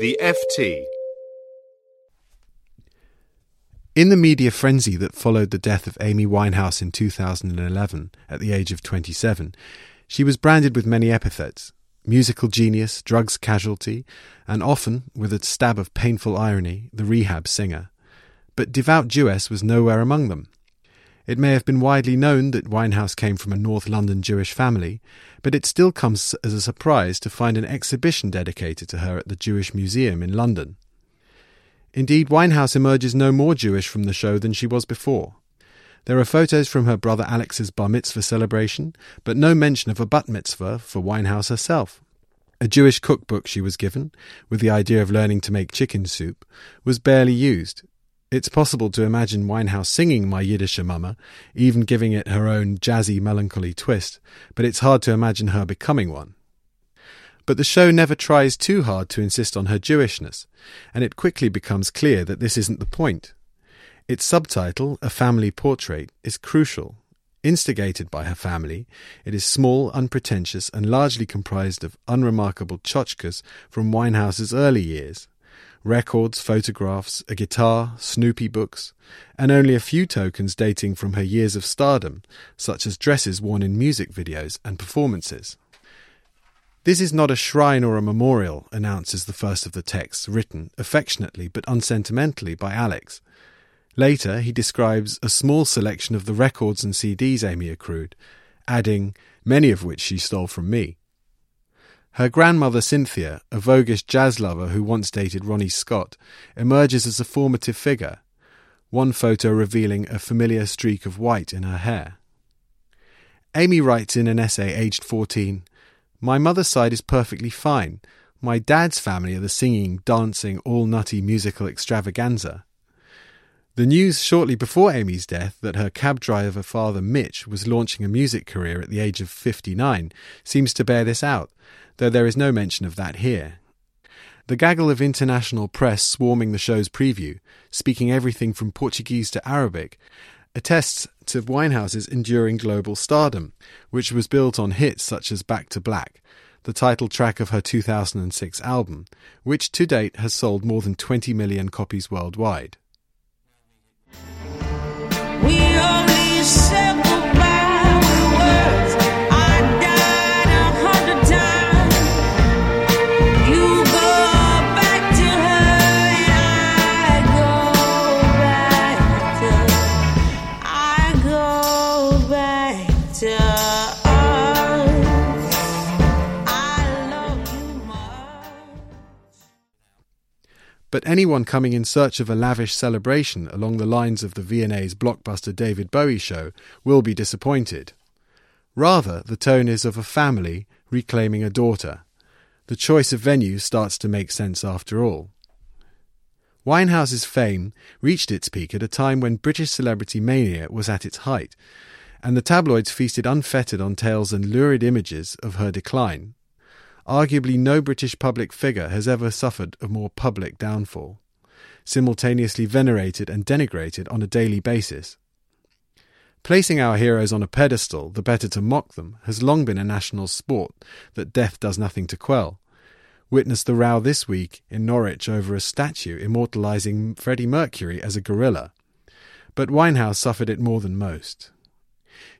The FT. In the media frenzy that followed the death of Amy Winehouse in 2011 at the age of 27, she was branded with many epithets musical genius, drugs casualty, and often, with a stab of painful irony, the rehab singer. But devout Jewess was nowhere among them. It may have been widely known that Winehouse came from a North London Jewish family, but it still comes as a surprise to find an exhibition dedicated to her at the Jewish Museum in London. Indeed, Winehouse emerges no more Jewish from the show than she was before. There are photos from her brother Alex's bar mitzvah celebration, but no mention of a bat mitzvah for Winehouse herself. A Jewish cookbook she was given, with the idea of learning to make chicken soup, was barely used. It's possible to imagine Winehouse singing My Yiddish Mama, even giving it her own jazzy, melancholy twist, but it's hard to imagine her becoming one. But the show never tries too hard to insist on her Jewishness, and it quickly becomes clear that this isn't the point. Its subtitle, A Family Portrait, is crucial. Instigated by her family, it is small, unpretentious, and largely comprised of unremarkable tchotchkes from Winehouse's early years records, photographs, a guitar, Snoopy books, and only a few tokens dating from her years of stardom, such as dresses worn in music videos and performances. This is not a shrine or a memorial, announces the first of the texts, written affectionately but unsentimentally by Alex. Later, he describes a small selection of the records and CDs Amy accrued, adding, many of which she stole from me. Her grandmother Cynthia, a voguish jazz lover who once dated Ronnie Scott, emerges as a formative figure, one photo revealing a familiar streak of white in her hair. Amy writes in an essay aged 14 My mother's side is perfectly fine. My dad's family are the singing, dancing, all nutty musical extravaganza. The news shortly before Amy's death that her cab driver father Mitch was launching a music career at the age of 59 seems to bear this out, though there is no mention of that here. The gaggle of international press swarming the show's preview, speaking everything from Portuguese to Arabic, attests to Winehouse's enduring global stardom, which was built on hits such as Back to Black, the title track of her 2006 album, which to date has sold more than 20 million copies worldwide. But anyone coming in search of a lavish celebration along the lines of the V&A's blockbuster David Bowie show will be disappointed. Rather, the tone is of a family reclaiming a daughter. The choice of venue starts to make sense after all. Winehouse's fame reached its peak at a time when British celebrity mania was at its height, and the tabloids feasted unfettered on tales and lurid images of her decline. Arguably, no British public figure has ever suffered a more public downfall, simultaneously venerated and denigrated on a daily basis. Placing our heroes on a pedestal, the better to mock them, has long been a national sport that death does nothing to quell. Witness the row this week in Norwich over a statue immortalising Freddie Mercury as a gorilla. But Winehouse suffered it more than most.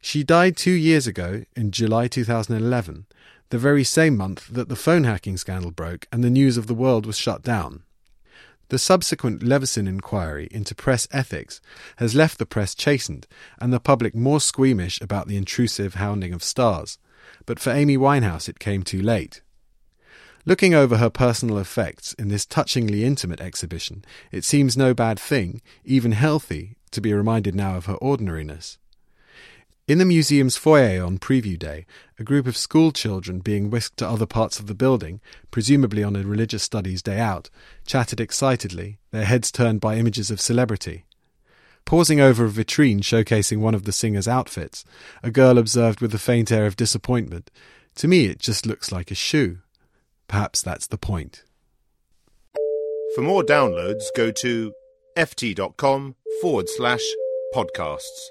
She died two years ago, in July 2011, the very same month that the phone hacking scandal broke and the news of the world was shut down. The subsequent Leveson inquiry into press ethics has left the press chastened and the public more squeamish about the intrusive hounding of stars, but for Amy Winehouse it came too late. Looking over her personal effects in this touchingly intimate exhibition, it seems no bad thing, even healthy, to be reminded now of her ordinariness. In the museum's foyer on preview day, a group of school children being whisked to other parts of the building, presumably on a religious studies day out, chatted excitedly, their heads turned by images of celebrity. Pausing over a vitrine showcasing one of the singer's outfits, a girl observed with a faint air of disappointment, To me, it just looks like a shoe. Perhaps that's the point. For more downloads, go to ft.com forward slash podcasts.